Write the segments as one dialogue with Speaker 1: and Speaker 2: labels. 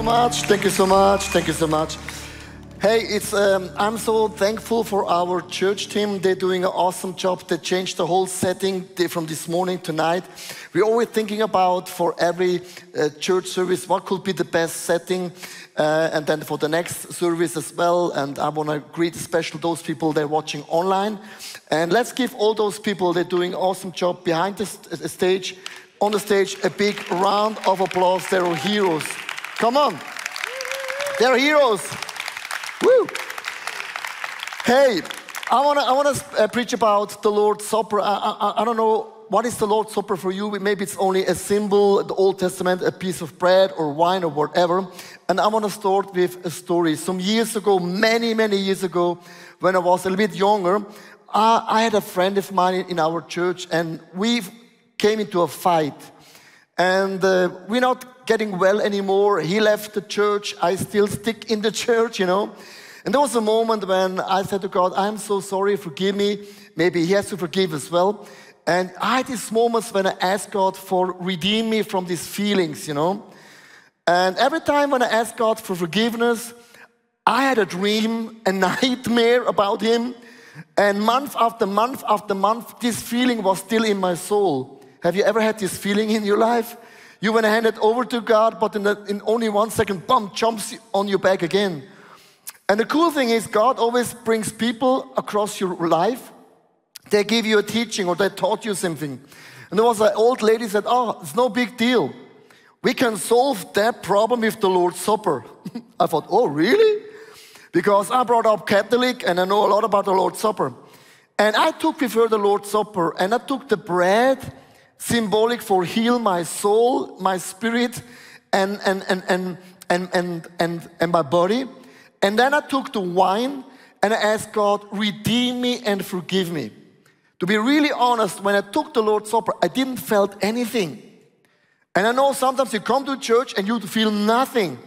Speaker 1: so much. Thank you so much. Thank you so much. Hey, it's um, I'm so thankful for our church team. They're doing an awesome job. They changed the whole setting from this morning to night. We're always thinking about for every uh, church service what could be the best setting, uh, and then for the next service as well. And I want to greet especially those people they're watching online. And let's give all those people they're doing an awesome job behind the st- stage, on the stage, a big round of applause. They're heroes. Come on, they're heroes. Woo! Hey, I want to I wanna, uh, preach about the Lord's Supper. I, I, I don't know what is the Lord's Supper for you. Maybe it's only a symbol, the Old Testament, a piece of bread or wine or whatever. And I want to start with a story. Some years ago, many, many years ago, when I was a little bit younger, I, I had a friend of mine in our church, and we came into a fight. And uh, we're not getting well anymore. He left the church. I still stick in the church, you know. And there was a moment when I said to God, I'm so sorry, forgive me. Maybe He has to forgive as well. And I had these moments when I asked God for redeem me from these feelings, you know. And every time when I asked God for forgiveness, I had a dream, a nightmare about Him. And month after month after month, this feeling was still in my soul. Have you ever had this feeling in your life? You want to hand it over to God, but in, the, in only one second, bump, jumps on your back again. And the cool thing is, God always brings people across your life. They give you a teaching or they taught you something. And there was an old lady said, Oh, it's no big deal. We can solve that problem with the Lord's Supper. I thought, Oh, really? Because I brought up Catholic and I know a lot about the Lord's Supper. And I took with her the Lord's Supper and I took the bread symbolic for heal my soul, my spirit, and, and, and, and, and, and, and, and my body. And then I took the wine and I asked God, redeem me and forgive me. To be really honest, when I took the Lord's Supper, I didn't felt anything. And I know sometimes you come to church and you feel nothing.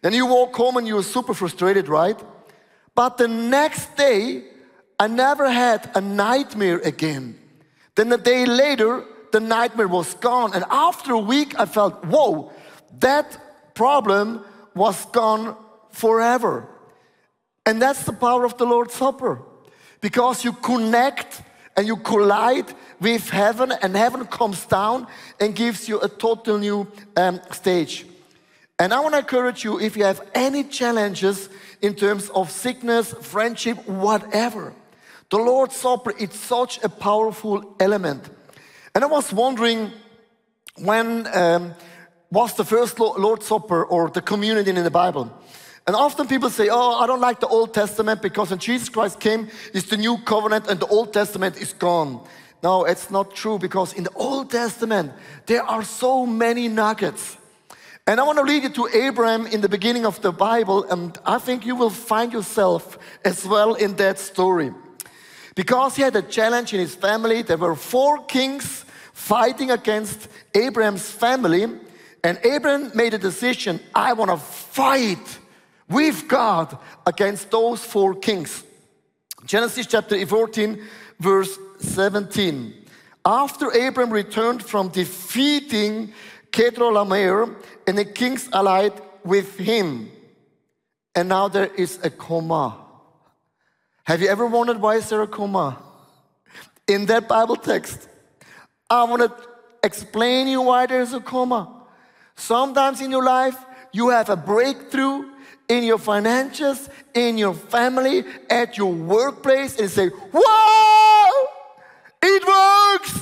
Speaker 1: Then you walk home and you're super frustrated, right? But the next day, I never had a nightmare again. Then a day later, the nightmare was gone. And after a week, I felt, whoa, that problem was gone forever. And that's the power of the Lord's Supper. Because you connect and you collide with heaven, and heaven comes down and gives you a total new um, stage. And I want to encourage you if you have any challenges in terms of sickness, friendship, whatever, the Lord's Supper, it's such a powerful element. And I was wondering when um, was the first Lord's Supper or the communion in the Bible? And often people say, Oh, I don't like the Old Testament because when Jesus Christ came, it's the new covenant and the Old Testament is gone. No, it's not true because in the Old Testament, there are so many nuggets. And I want to lead you to Abraham in the beginning of the Bible, and I think you will find yourself as well in that story. Because he had a challenge in his family, there were four kings fighting against Abraham's family, and Abraham made a decision I want to fight with God against those four kings. Genesis chapter 14, verse 17. After Abram returned from defeating Chedorlaomer and the kings allied with him, and now there is a comma. Have you ever wondered why is there a comma in that Bible text? I want to explain you why there's a comma. Sometimes in your life, you have a breakthrough in your finances, in your family, at your workplace, and say, Wow! It works!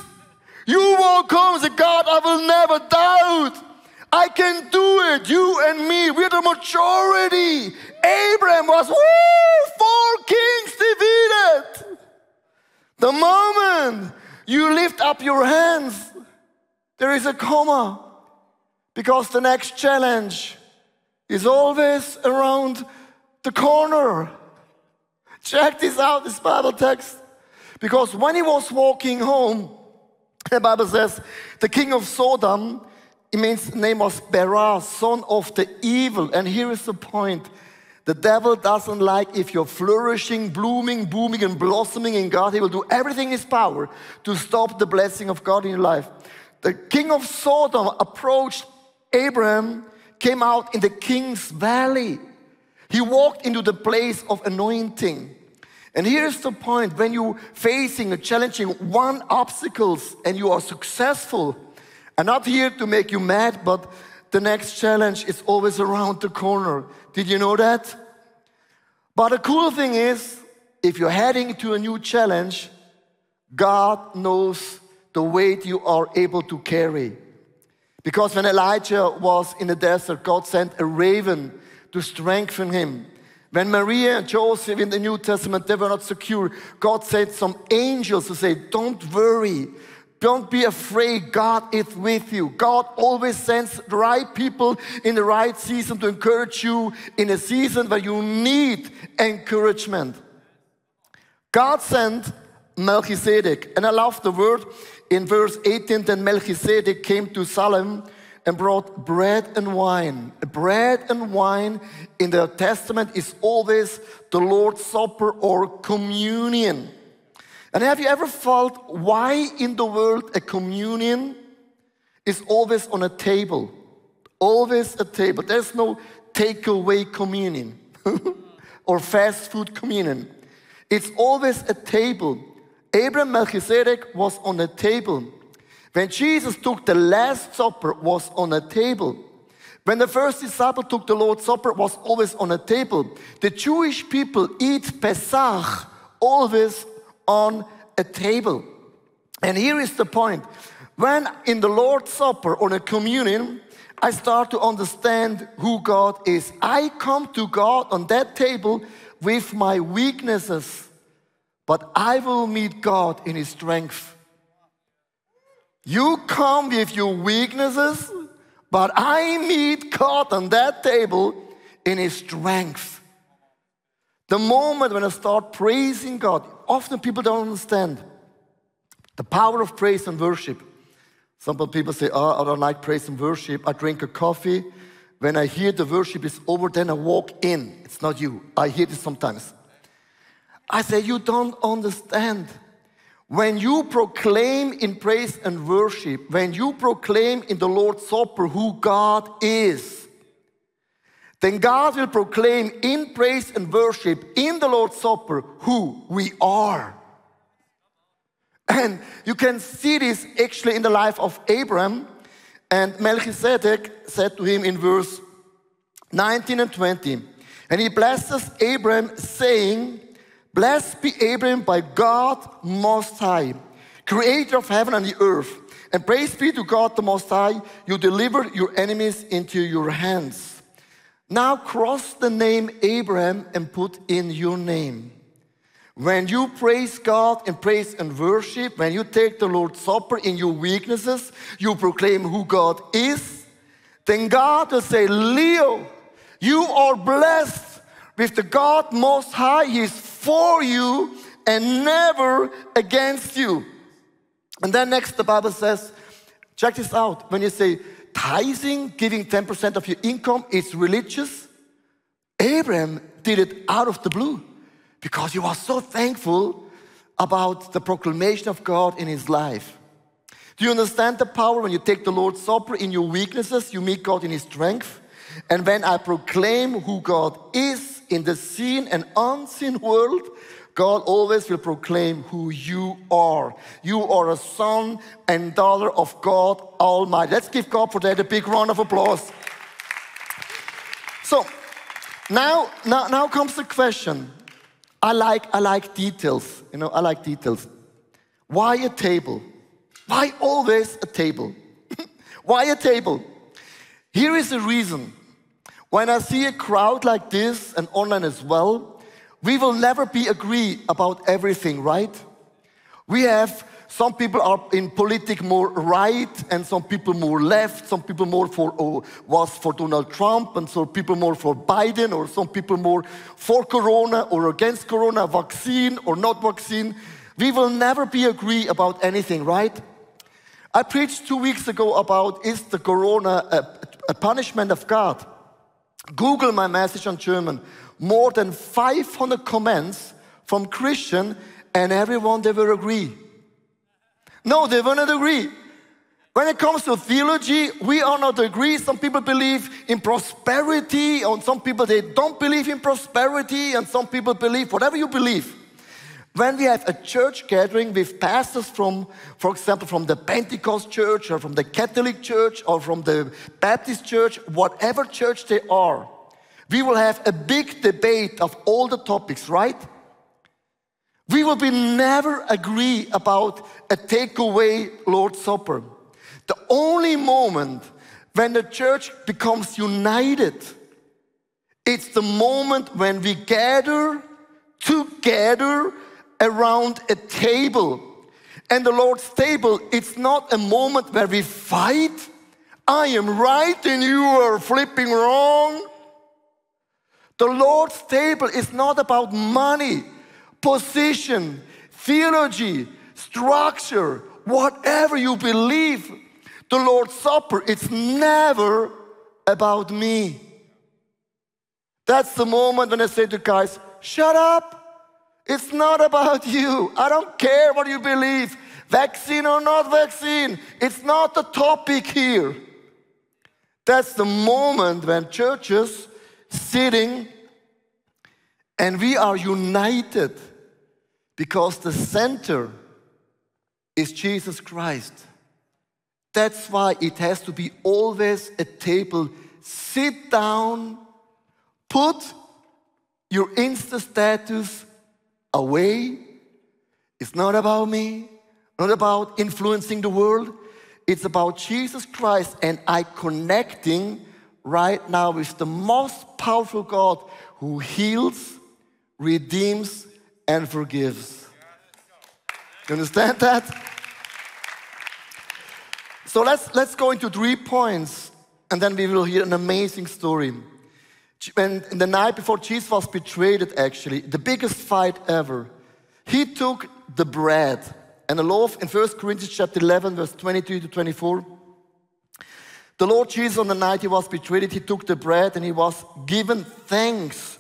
Speaker 1: You won't come say, God, I will never doubt. I can do it. You and me, we're the majority. Abraham was, woo, four kings defeated. The moment you lift up your hands, there is a comma because the next challenge is always around the corner. Check this out, this Bible text. Because when he was walking home, the Bible says, the king of Sodom it means the name was Bera, son of the evil. And here is the point. The devil doesn't like if you're flourishing, blooming, booming, and blossoming in God. He will do everything in his power to stop the blessing of God in your life. The king of Sodom approached Abraham, came out in the king's valley. He walked into the place of anointing. And here's the point when you're facing a challenging one obstacles and you are successful, I'm not here to make you mad, but the next challenge is always around the corner. Did you know that? But the cool thing is, if you're heading to a new challenge, God knows the weight you are able to carry. Because when Elijah was in the desert, God sent a raven to strengthen him. When Maria and Joseph in the New Testament, they were not secure, God sent some angels to say, Don't worry, don't be afraid. God is with you. God always sends the right people in the right season to encourage you in a season where you need encouragement. God sent Melchizedek, and I love the word in verse 18 then Melchizedek came to Salem and brought bread and wine. Bread and wine in the Testament is always the Lord's Supper or communion. And have you ever felt why in the world a communion is always on a table? Always a table. There's no takeaway communion or fast food communion. It's always a table. Abraham Melchizedek was on a table. When Jesus took the Last Supper, was on a table. When the first disciple took the Lord's Supper, was always on a table. The Jewish people eat Pesach always on a table. And here is the point. When in the Lord's Supper or a communion, I start to understand who God is. I come to God on that table with my weaknesses, but I will meet God in His strength. You come with your weaknesses, but I meet God on that table in His strength. The moment when I start praising God, often people don't understand the power of praise and worship. Some people say, Oh, I don't like praise and worship. I drink a coffee. When I hear the worship is over, then I walk in. It's not you. I hear this sometimes. I say, You don't understand. When you proclaim in praise and worship, when you proclaim in the Lord's Supper who God is, then God will proclaim in praise and worship in the Lord's Supper who we are. And you can see this actually in the life of Abraham. And Melchizedek said to him in verse 19 and 20, and he blesses Abraham, saying, Blessed be Abraham by God Most High, creator of heaven and the earth. And praise be to God the Most High, you delivered your enemies into your hands. Now cross the name Abraham and put in your name. When you praise God and praise and worship, when you take the Lord's Supper in your weaknesses, you proclaim who God is, then God will say, Leo, you are blessed with the God Most High. He is for you and never against you. And then next, the Bible says, check this out. When you say, tithing, giving 10% of your income, is religious. Abraham did it out of the blue because he was so thankful about the proclamation of God in his life. Do you understand the power when you take the Lord's Supper in your weaknesses, you meet God in his strength? And when I proclaim who God is in the seen and unseen world, God always will proclaim who you are. You are a son and daughter of God Almighty. Let's give God for that a big round of applause. So now, now, now comes the question. I like, I like details. You know, I like details. Why a table? Why always a table? Why a table? Here is the reason. When I see a crowd like this and online as well, we will never be agree about everything, right? We have some people are in politics more right and some people more left, some people more for oh, was for Donald Trump and some people more for Biden or some people more for corona or against corona, vaccine or not vaccine. We will never be agree about anything, right? I preached two weeks ago about is the corona a, a punishment of God? Google my message on German more than 500 comments from Christian and everyone they will agree. No, they will not agree. When it comes to theology, we are not agree. Some people believe in prosperity, and some people they don't believe in prosperity, and some people believe whatever you believe. When we have a church gathering with pastors from, for example, from the Pentecost church or from the Catholic church or from the Baptist church, whatever church they are, we will have a big debate of all the topics, right? We will be never agree about a takeaway Lord's Supper. The only moment when the church becomes united, it's the moment when we gather together around a table. And the Lord's table, it's not a moment where we fight. I am right and you are flipping wrong. The Lord's table is not about money, position, theology, structure, whatever you believe. The Lord's Supper, it's never about me. That's the moment when I say to guys, shut up. It's not about you. I don't care what you believe, vaccine or not vaccine. It's not the topic here. That's the moment when churches sitting and we are united because the center is Jesus Christ. That's why it has to be always a table. Sit down, put your Insta status away. It's not about me, not about influencing the world. It's about Jesus Christ and I connecting right now with the most powerful God who heals, redeems, and forgives. You understand that? So let's, let's go into three points and then we will hear an amazing story. In the night before Jesus was betrayed, actually, the biggest fight ever, he took the bread and the loaf in 1 Corinthians chapter 11, verse 22 to 24. The Lord Jesus, on the night he was betrayed, he took the bread and he was given thanks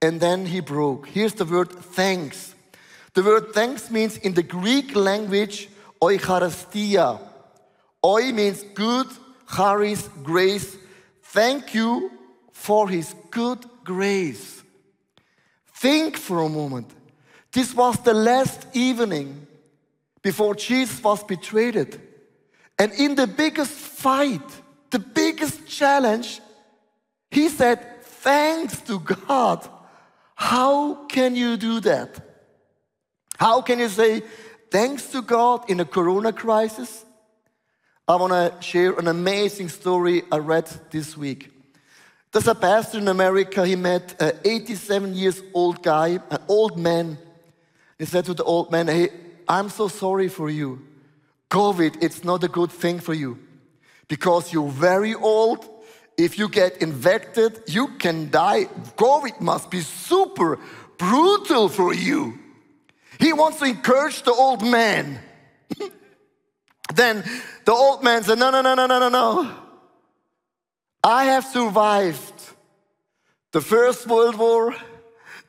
Speaker 1: and then he broke. Here's the word thanks. The word thanks means in the Greek language, eucharistia. Oi means good, charis, grace. Thank you for his good grace. Think for a moment. This was the last evening before Jesus was betrayed. And in the biggest fight, the biggest challenge, he said, Thanks to God. How can you do that? How can you say, Thanks to God in a corona crisis? I want to share an amazing story I read this week. There's a pastor in America, he met an 87 years old guy, an old man. He said to the old man, Hey, I'm so sorry for you. COVID, it's not a good thing for you because you're very old. If you get infected, you can die. COVID must be super brutal for you. He wants to encourage the old man. Then the old man said, No, no, no, no, no, no, no. I have survived the First World War,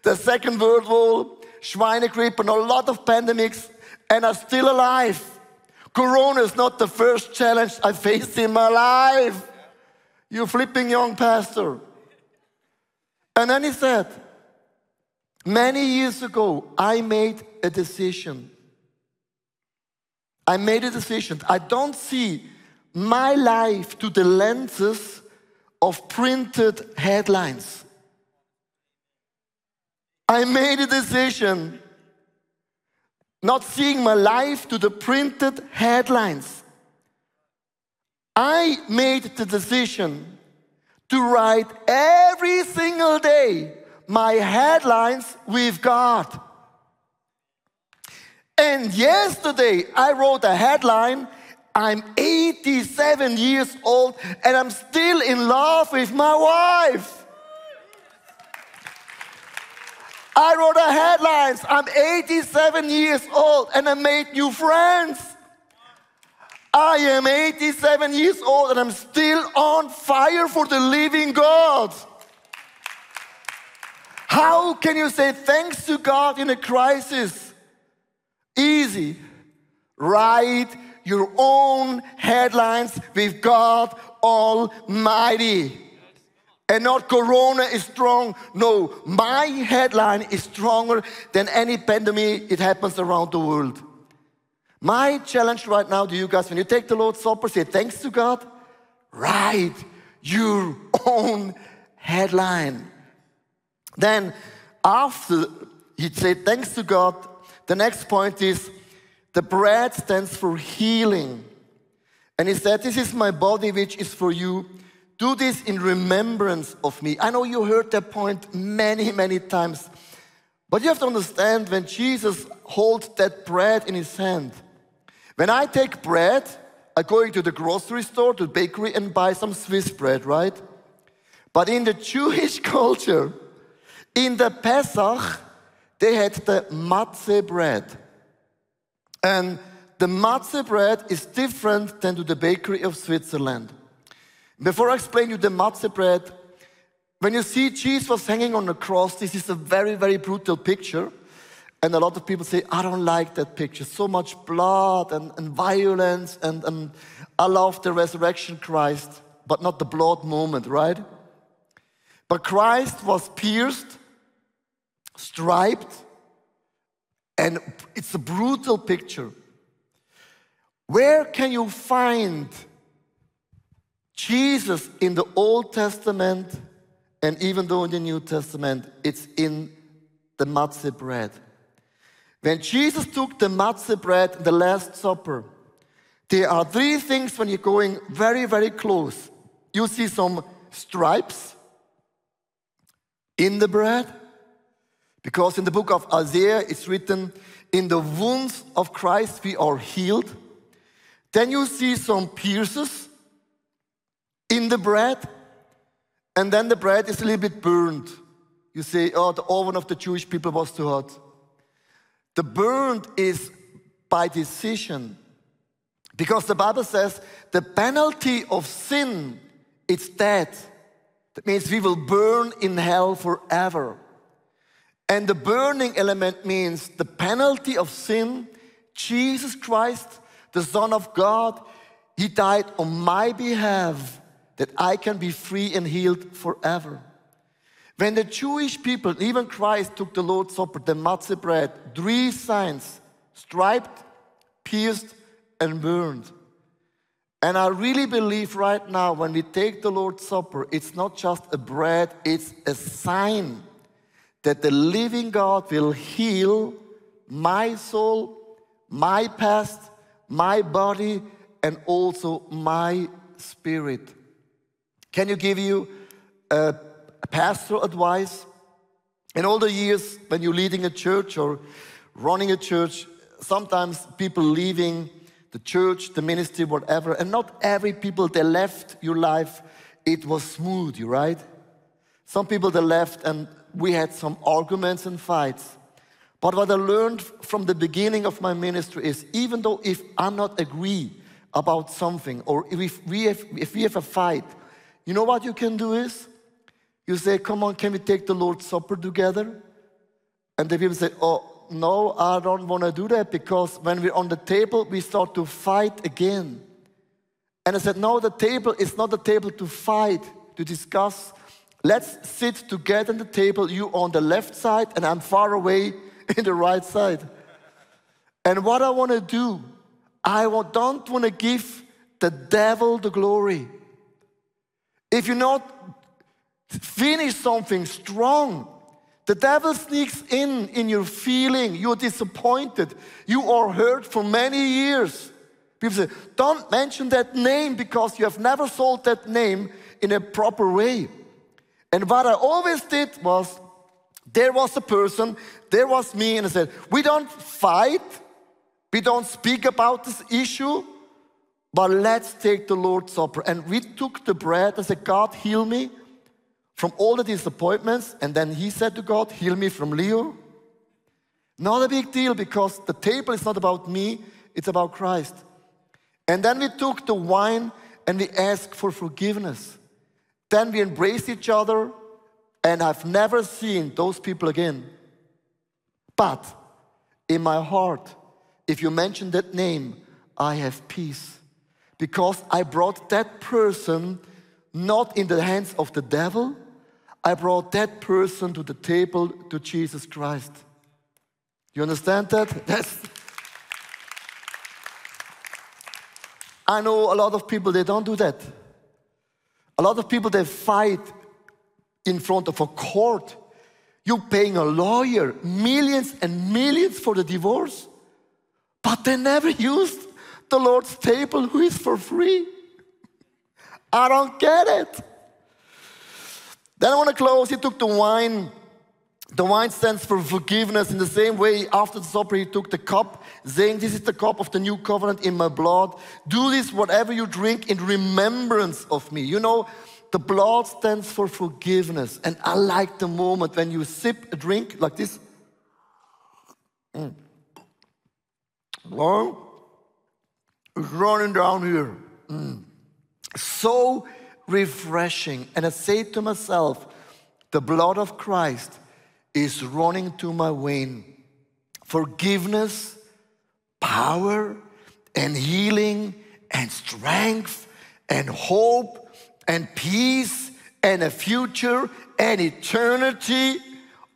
Speaker 1: the Second World War, Schweinegrippe, and a lot of pandemics, and I'm still alive. Corona is not the first challenge I faced in my life. You flipping young pastor. And then he said, Many years ago, I made a decision I made a decision. I don't see my life to the lenses of printed headlines. I made a decision not seeing my life to the printed headlines. I made the decision to write every single day my headlines with God. And yesterday I wrote a headline I'm 87 years old and I'm still in love with my wife. I wrote a headline I'm 87 years old and I made new friends. I am 87 years old and I'm still on fire for the living God. How can you say thanks to God in a crisis? Easy. Write your own headlines with God Almighty. And not Corona is strong. No, my headline is stronger than any pandemic it happens around the world. My challenge right now to you guys, when you take the Lord's Supper, say thanks to God, write your own headline. Then, after he said thanks to God, the next point is the bread stands for healing. And he said, This is my body which is for you. Do this in remembrance of me. I know you heard that point many, many times. But you have to understand when Jesus holds that bread in his hand, when I take bread, I go into the grocery store, to the bakery, and buy some Swiss bread, right? But in the Jewish culture, in the Pesach, they had the matzah bread. And the matzah bread is different than to the bakery of Switzerland. Before I explain you the matzah bread, when you see Jesus hanging on the cross, this is a very, very brutal picture. And a lot of people say, I don't like that picture. So much blood and, and violence, and, and I love the resurrection Christ, but not the blood moment, right? But Christ was pierced, striped, and it's a brutal picture. Where can you find Jesus in the Old Testament, and even though in the New Testament, it's in the matzah bread. When Jesus took the matzah bread, in the Last Supper, there are three things when you're going very, very close. You see some stripes in the bread, because in the book of Isaiah it's written, In the wounds of Christ we are healed. Then you see some pierces in the bread, and then the bread is a little bit burned. You say, oh, the oven of the Jewish people was too hot. The burned is by decision. Because the Bible says the penalty of sin is death. That means we will burn in hell forever. And the burning element means the penalty of sin, Jesus Christ, the Son of God, He died on my behalf that I can be free and healed forever. When the Jewish people, even Christ, took the Lord's Supper, the matzah bread, three signs striped, pierced, and burned. And I really believe right now when we take the Lord's Supper, it's not just a bread, it's a sign that the living God will heal my soul, my past, my body, and also my spirit. Can you give you a pastoral advice? In all the years when you're leading a church or running a church, sometimes people leaving the church, the ministry, whatever, and not every people they left your life, it was smooth, you right? Some people they left and we had some arguments and fights. But what I learned from the beginning of my ministry is even though if I'm not agree about something or if we have, if we have a fight, you know what you can do is? You say, Come on, can we take the Lord's Supper together? And the people say, Oh, no, I don't want to do that because when we're on the table, we start to fight again. And I said, No, the table is not the table to fight, to discuss. Let's sit together at the table, you on the left side, and I'm far away in the right side. And what I want to do, I don't want to give the devil the glory. If you not finish something strong, the devil sneaks in in your feeling. You're disappointed. You are hurt for many years. People say, don't mention that name because you have never sold that name in a proper way. And what I always did was, there was a person, there was me, and I said, we don't fight, we don't speak about this issue, but let's take the Lord's Supper. And we took the bread and said, God, heal me from all the disappointments. And then he said to God, heal me from Leo. Not a big deal because the table is not about me, it's about Christ. And then we took the wine and we asked for forgiveness. Then we embraced each other, and I've never seen those people again. But in my heart, if you mention that name, I have peace. Because I brought that person not in the hands of the devil, I brought that person to the table to Jesus Christ. You understand that? That's. I know a lot of people, they don't do that. A lot of people, they fight in front of a court. You're paying a lawyer millions and millions for the divorce, but they never used the Lord's table, who is for free. I don't get it. Then I want to close. He took the wine. The wine stands for forgiveness. In the same way, after the supper, he took the cup, saying, This is the cup of the new covenant in my blood. Do this, whatever you drink, in remembrance of me. You know, the blood stands for forgiveness. And I like the moment when you sip a drink like this. Mm. Running down here. Mm. So refreshing. And I say to myself, the blood of Christ is running to my vein. Forgiveness, power, and healing, and strength, and hope, and peace, and a future, and eternity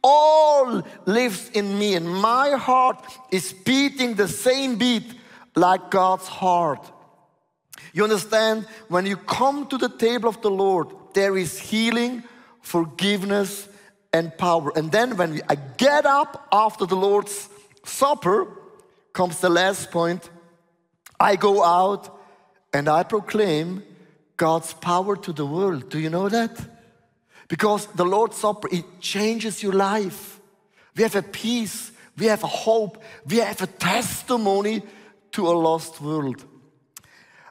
Speaker 1: all lives in me, and my heart is beating the same beat like God's heart. You understand? When you come to the table of the Lord, there is healing, forgiveness, and power. And then when I get up after the Lord's Supper, comes the last point. I go out and I proclaim God's power to the world. Do you know that? Because the Lord's Supper, it changes your life. We have a peace, we have a hope, we have a testimony to a lost world.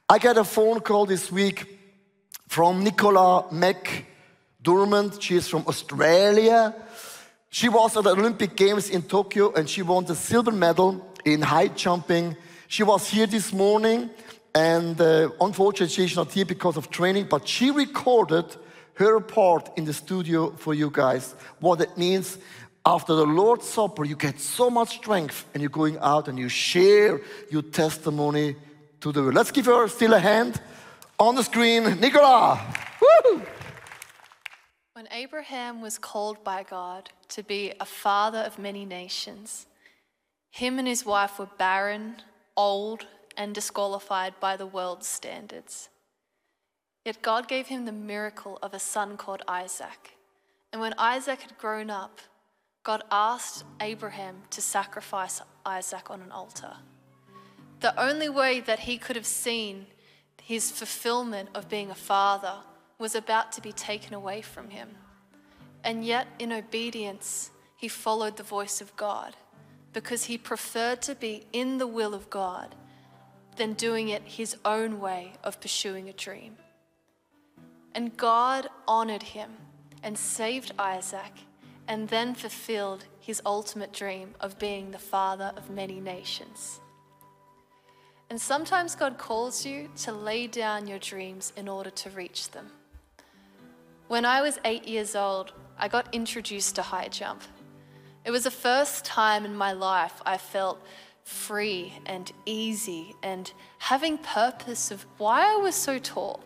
Speaker 1: I got a phone call this week from Nicola McDermott. is from Australia. She was at the Olympic Games in Tokyo and she won the silver medal in high jumping. She was here this morning and uh, unfortunately she's not here because of training, but she recorded her part in the studio for you guys. What it means after the Lord's Supper, you get so much strength and you're going out and you share your testimony to the world. Let's give her still a hand on the screen. Nicola! Woo!
Speaker 2: When Abraham was called by God to be a father of many nations, him and his wife were barren, old, and disqualified by the world's standards. Yet God gave him the miracle of a son called Isaac. And when Isaac had grown up, God asked Abraham to sacrifice Isaac on an altar. The only way that he could have seen his fulfillment of being a father was about to be taken away from him. And yet, in obedience, he followed the voice of God because he preferred to be in the will of God than doing it his own way of pursuing a dream. And God honored him and saved Isaac and then fulfilled his ultimate dream of being the father of many nations. And sometimes God calls you to lay down your dreams in order to reach them. When I was eight years old, I got introduced to high jump. It was the first time in my life I felt free and easy and having purpose of why I was so tall.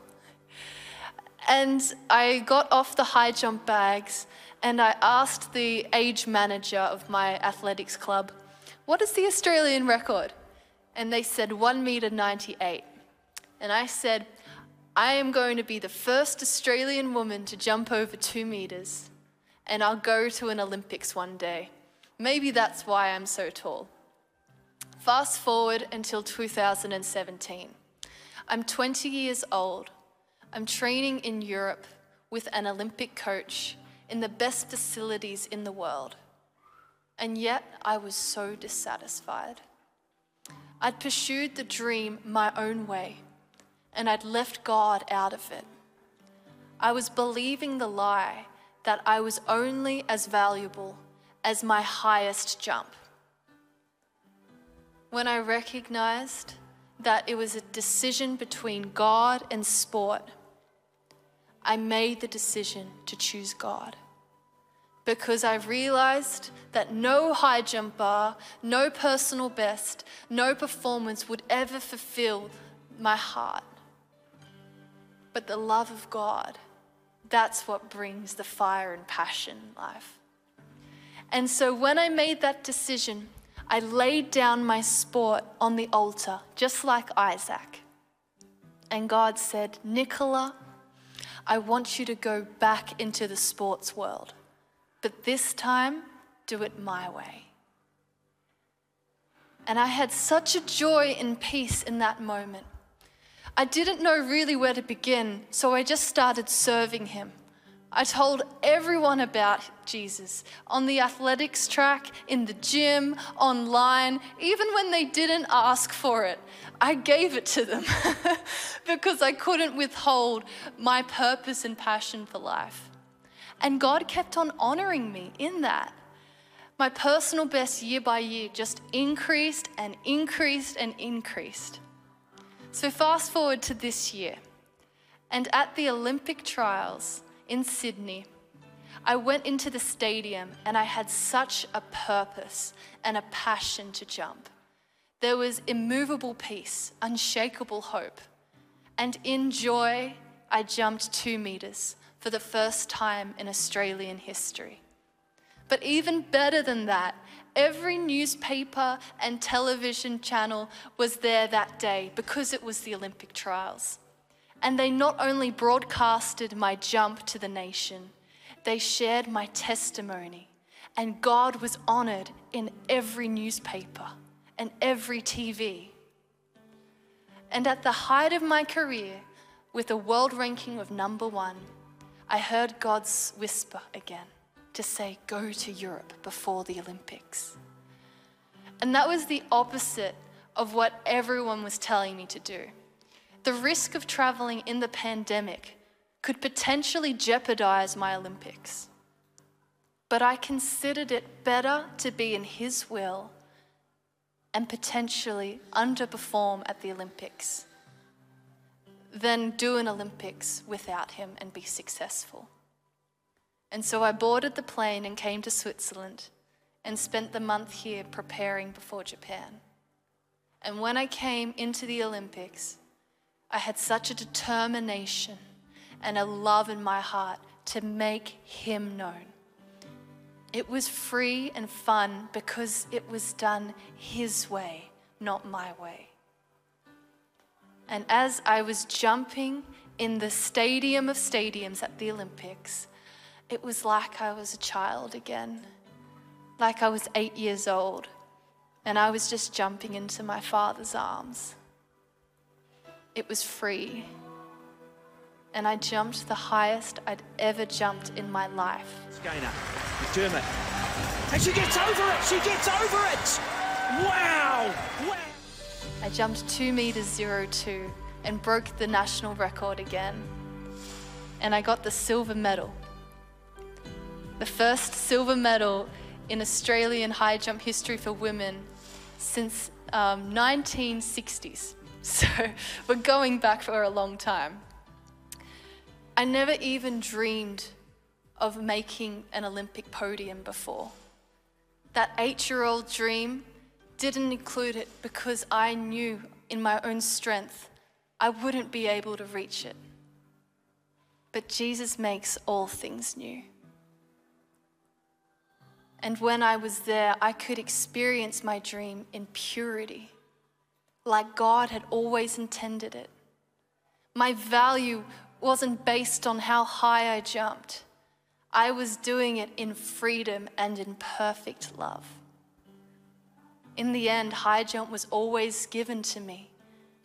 Speaker 2: And I got off the high jump bags and I asked the age manager of my athletics club, What is the Australian record? And they said 1 meter 98. And I said, I am going to be the first Australian woman to jump over two meters, and I'll go to an Olympics one day. Maybe that's why I'm so tall. Fast forward until 2017. I'm 20 years old. I'm training in Europe with an Olympic coach in the best facilities in the world. And yet I was so dissatisfied. I'd pursued the dream my own way, and I'd left God out of it. I was believing the lie that I was only as valuable as my highest jump. When I recognized that it was a decision between God and sport, I made the decision to choose God because I realized that no high jump bar, no personal best, no performance would ever fulfill my heart. But the love of God, that's what brings the fire and passion in life. And so when I made that decision, I laid down my sport on the altar, just like Isaac. And God said, Nicola, I want you to go back into the sports world, but this time, do it my way. And I had such a joy and peace in that moment. I didn't know really where to begin, so I just started serving Him. I told everyone about Jesus on the athletics track, in the gym, online, even when they didn't ask for it. I gave it to them because I couldn't withhold my purpose and passion for life. And God kept on honoring me in that. My personal best year by year just increased and increased and increased. So, fast forward to this year, and at the Olympic trials, in Sydney, I went into the stadium and I had such a purpose and a passion to jump. There was immovable peace, unshakable hope. And in joy, I jumped two meters for the first time in Australian history. But even better than that, every newspaper and television channel was there that day because it was the Olympic trials. And they not only broadcasted my jump to the nation, they shared my testimony. And God was honored in every newspaper and every TV. And at the height of my career, with a world ranking of number one, I heard God's whisper again to say, Go to Europe before the Olympics. And that was the opposite of what everyone was telling me to do the risk of traveling in the pandemic could potentially jeopardize my Olympics. But I considered it better to be in His will and potentially underperform at the Olympics than do an Olympics without Him and be successful. And so I boarded the plane and came to Switzerland and spent the month here preparing before Japan. And when I came into the Olympics, I had such a determination and a love in my heart to make Him known. It was free and fun because it was done His way, not my way. And as I was jumping in the stadium of stadiums at the Olympics, it was like I was a child again, like I was eight years old, and I was just jumping into my father's arms. It was free. And I jumped the highest I'd ever jumped in my life.
Speaker 3: Skater, Dermot. And she gets over it! She gets over it! Wow! wow.
Speaker 2: I jumped 2 meters 02 and broke the national record again. And I got the silver medal. The first silver medal in Australian high jump history for women since um, 1960s. So we're going back for a long time. I never even dreamed of making an Olympic podium before. That eight year old dream didn't include it because I knew in my own strength I wouldn't be able to reach it. But Jesus makes all things new. And when I was there, I could experience my dream in purity like God had always intended it. My value wasn't based on how high I jumped. I was doing it in freedom and in perfect love. In the end, high jump was always given to me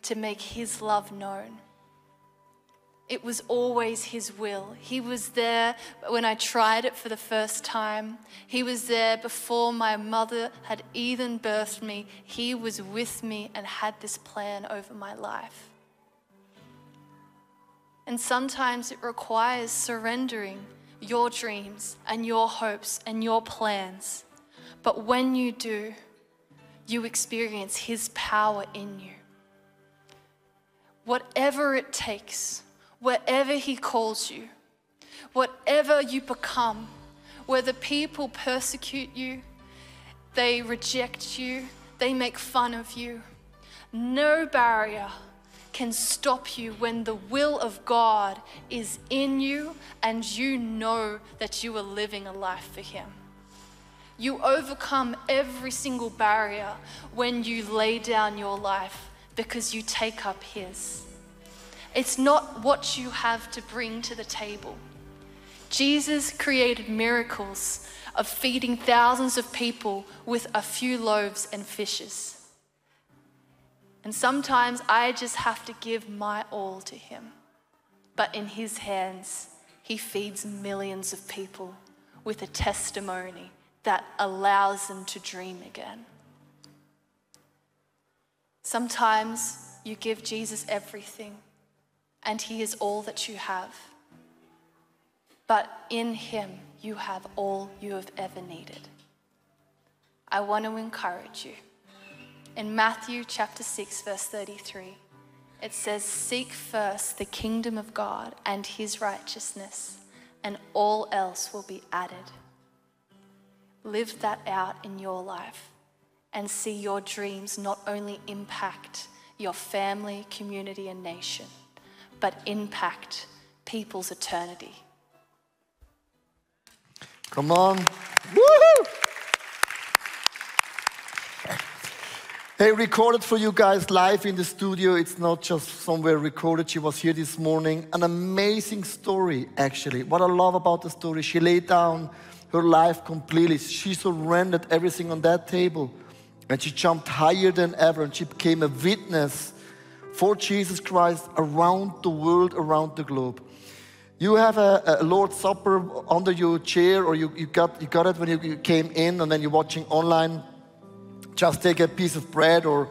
Speaker 2: to make His love known. It was always His will. He was there when I tried it for the first time. He was there before my mother had even birthed me. He was with me and had this plan over my life. And sometimes it requires surrendering your dreams and your hopes and your plans. But when you do, you experience His power in you. Whatever it takes wherever He calls you, whatever you become, whether people persecute you, they reject you, they make fun of you. No barrier can stop you when the will of God is in you and you know that you are living a life for Him. You overcome every single barrier when you lay down your life because you take up His. It's not what you have to bring to the table. Jesus created miracles of feeding thousands of people with a few loaves and fishes. And sometimes I just have to give my all to Him. But in His hands, He feeds millions of people with a testimony that allows them to dream again. Sometimes you give Jesus everything, and He is all that you have. But in Him, you have all you have ever needed. I want to encourage you. In Matthew chapter 6, verse 33, it says, Seek first the kingdom of God and His righteousness, and all else will be added. Live that out in your life and see your dreams not only impact your family, community, and nation, but impact people's eternity.
Speaker 1: Come on. Woohoo! Hey, recorded for you guys live in the studio. It's not just somewhere recorded. She was here this morning. An amazing story, actually. What I love about the story, she laid down her life completely. She surrendered everything on that table. And she jumped higher than ever. And she became a witness for Jesus Christ around the world, around the globe. You have a, a Lord's Supper under your chair, or you, you, got, you got it when you, you came in, and then you're watching online. Just take a piece of bread or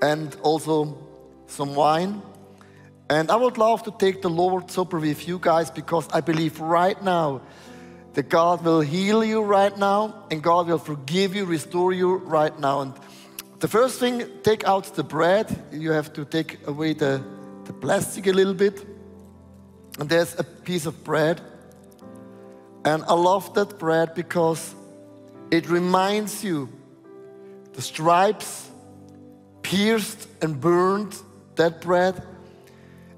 Speaker 1: and also some wine. And I would love to take the Lord's Supper with you guys because I believe right now that God will heal you right now and God will forgive you, restore you right now. And the first thing, take out the bread. You have to take away the, the plastic a little bit. And there's a piece of bread. And I love that bread because it reminds you the stripes pierced and burned that bread.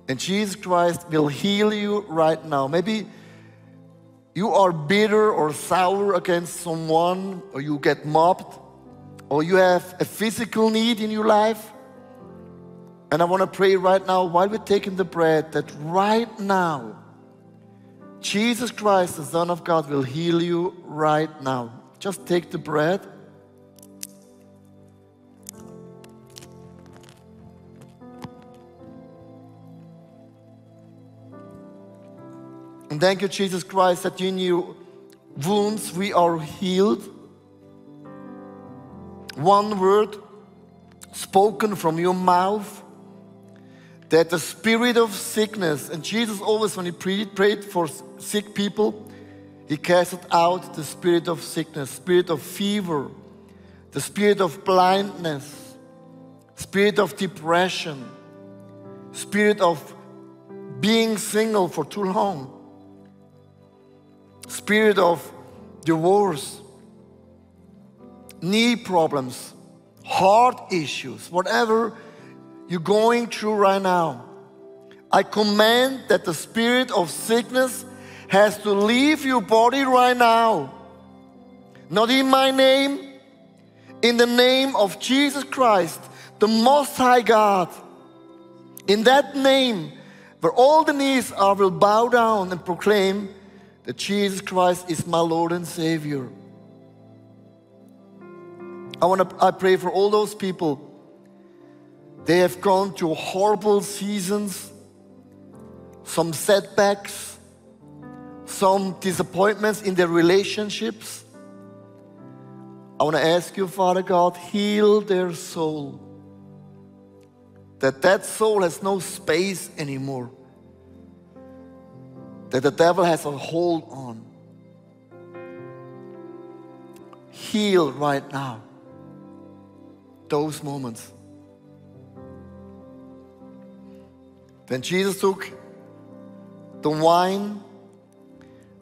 Speaker 1: And Jesus Christ will heal you right now. Maybe you are bitter or sour against someone, or you get mobbed, or you have a physical need in your life. And I want to pray right now while we're taking the bread that right now, Jesus Christ, the Son of God, will heal you right now. Just take the bread. And thank you, Jesus Christ, that in your wounds we are healed. One word spoken from your mouth that the spirit of sickness, and Jesus always, when he prayed prayed for sick people, he casted out the spirit of sickness, spirit of fever, the spirit of blindness, spirit of depression, spirit of being single for too long, spirit of divorce, knee problems, heart issues, whatever you're going through right now. I command that the spirit of sickness has to leave your body right now. Not in my name, in the name of Jesus Christ, the Most High God. In that name, where all the knees are, will bow down and proclaim that Jesus Christ is my Lord and Savior. I want to I pray for all those people. They have gone through horrible seasons, some setbacks, some disappointments in their relationships. I want to ask you, Father God, heal their soul. That that soul has no space anymore that the devil has a hold on. Heal right now those moments. Then Jesus took the wine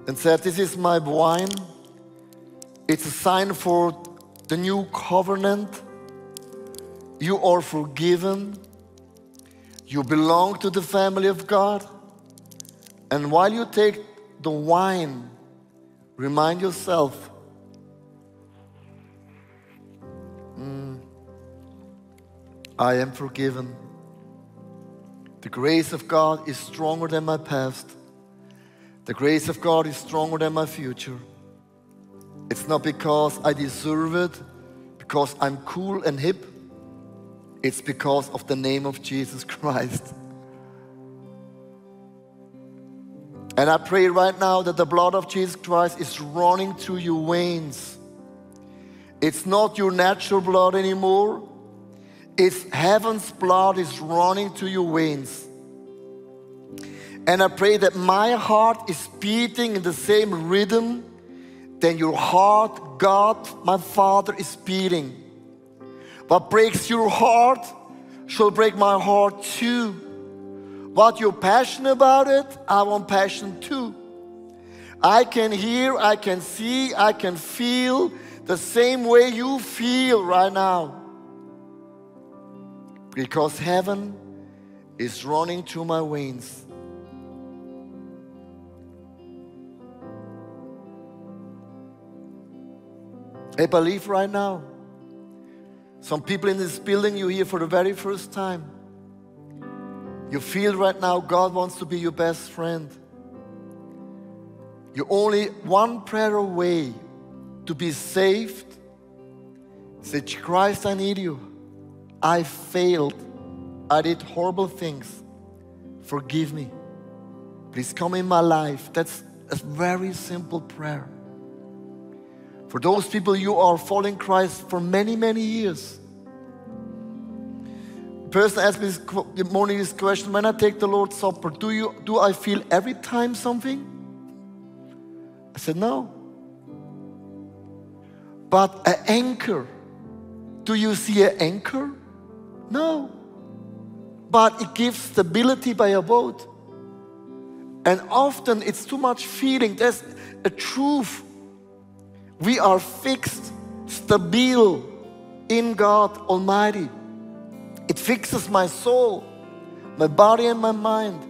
Speaker 1: and said, This is my wine It's a sign for the new covenant. You are forgiven. You belong to the family of God. And while you take the wine, remind yourself I am forgiven. The grace of God is stronger than my past. The grace of God is stronger than my future. It's not because I deserve it, because I'm cool and hip. It's because of the name of Jesus Christ. And I pray right now that the blood of Jesus Christ is running through your veins. It's not your natural blood anymore. It's heaven's blood is running to your veins. And I pray that my heart is beating in the same rhythm that your heart, God, my Father, is beating. What breaks your heart shall break my heart too. What you're passionate about it, I want passion too. I can hear, I can see, I can feel the same way you feel right now. Because heaven is running through my veins. I believe right now. Some people in this building, you hear for the very first time. You feel right now God wants to be your best friend. You're only one prayer away to be saved. Say, Christ, I need you. I failed. I did horrible things. Forgive me. Please come in my life. That's a very simple prayer. For those people, you are following Christ for many, many years. The person asked me this morning this question when I take the Lord's Supper, do, you, do I feel every time something? I said, no. But an anchor, do you see an anchor? No. But it gives stability by a boat. And often it's too much feeling. There's a truth we are fixed, stable in God Almighty. It fixes my soul, my body, and my mind.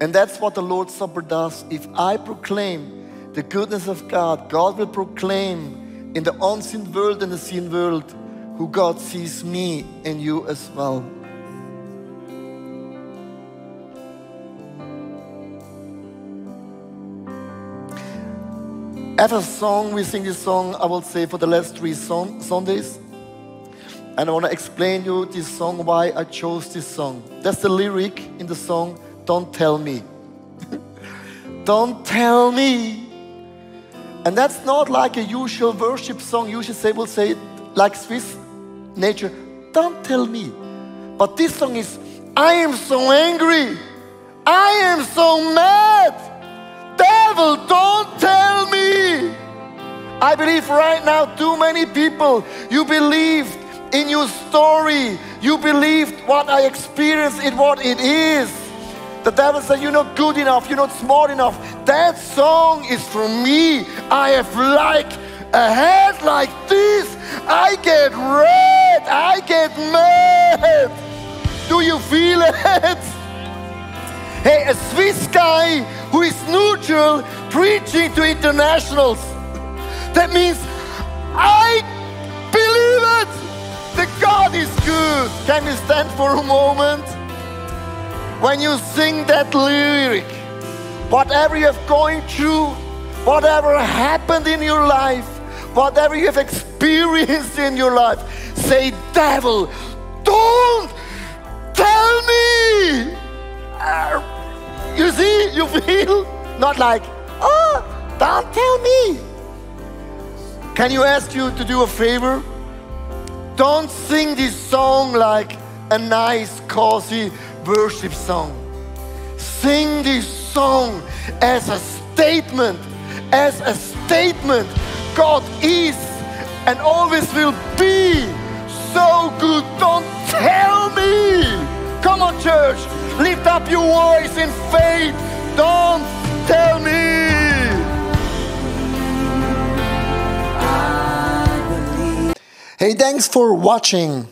Speaker 1: And that's what the Lord's Supper does. If I proclaim the goodness of God, God will proclaim in the unseen world and the seen world who God sees me and you as well. have a song, we sing this song, I will say, for the last three son- Sundays. And I want to explain you this song, why I chose this song. That's the lyric in the song, Don't Tell Me. Don't tell me. And that's not like a usual worship song. Usually say will say like Swiss nature, don't tell me. But this song is, I am so angry. I am so mad. Devil, don't tell me. I believe right now, too many people, you believed in your story. You believed what I experienced in what it is. The devil said, You're not good enough, you're not smart enough. That song is for me. I have like a head like this. I get red, I get mad. Do you feel it? Hey, a Swiss guy who is neutral preaching to internationals. That means I believe it. The God is good. Can you stand for a moment? When you sing that lyric, whatever you have going through, whatever happened in your life, whatever you have experienced in your life, say, Devil, don't tell me. You see, you feel not like, oh, don't tell me. Can you ask you to do a favor? Don't sing this song like a nice, cozy worship song. Sing this song as a statement, as a statement. God is and always will be so good. Don't tell me. Come on, church. Lift up your voice in faith. Don't tell me. Hey, thanks for watching.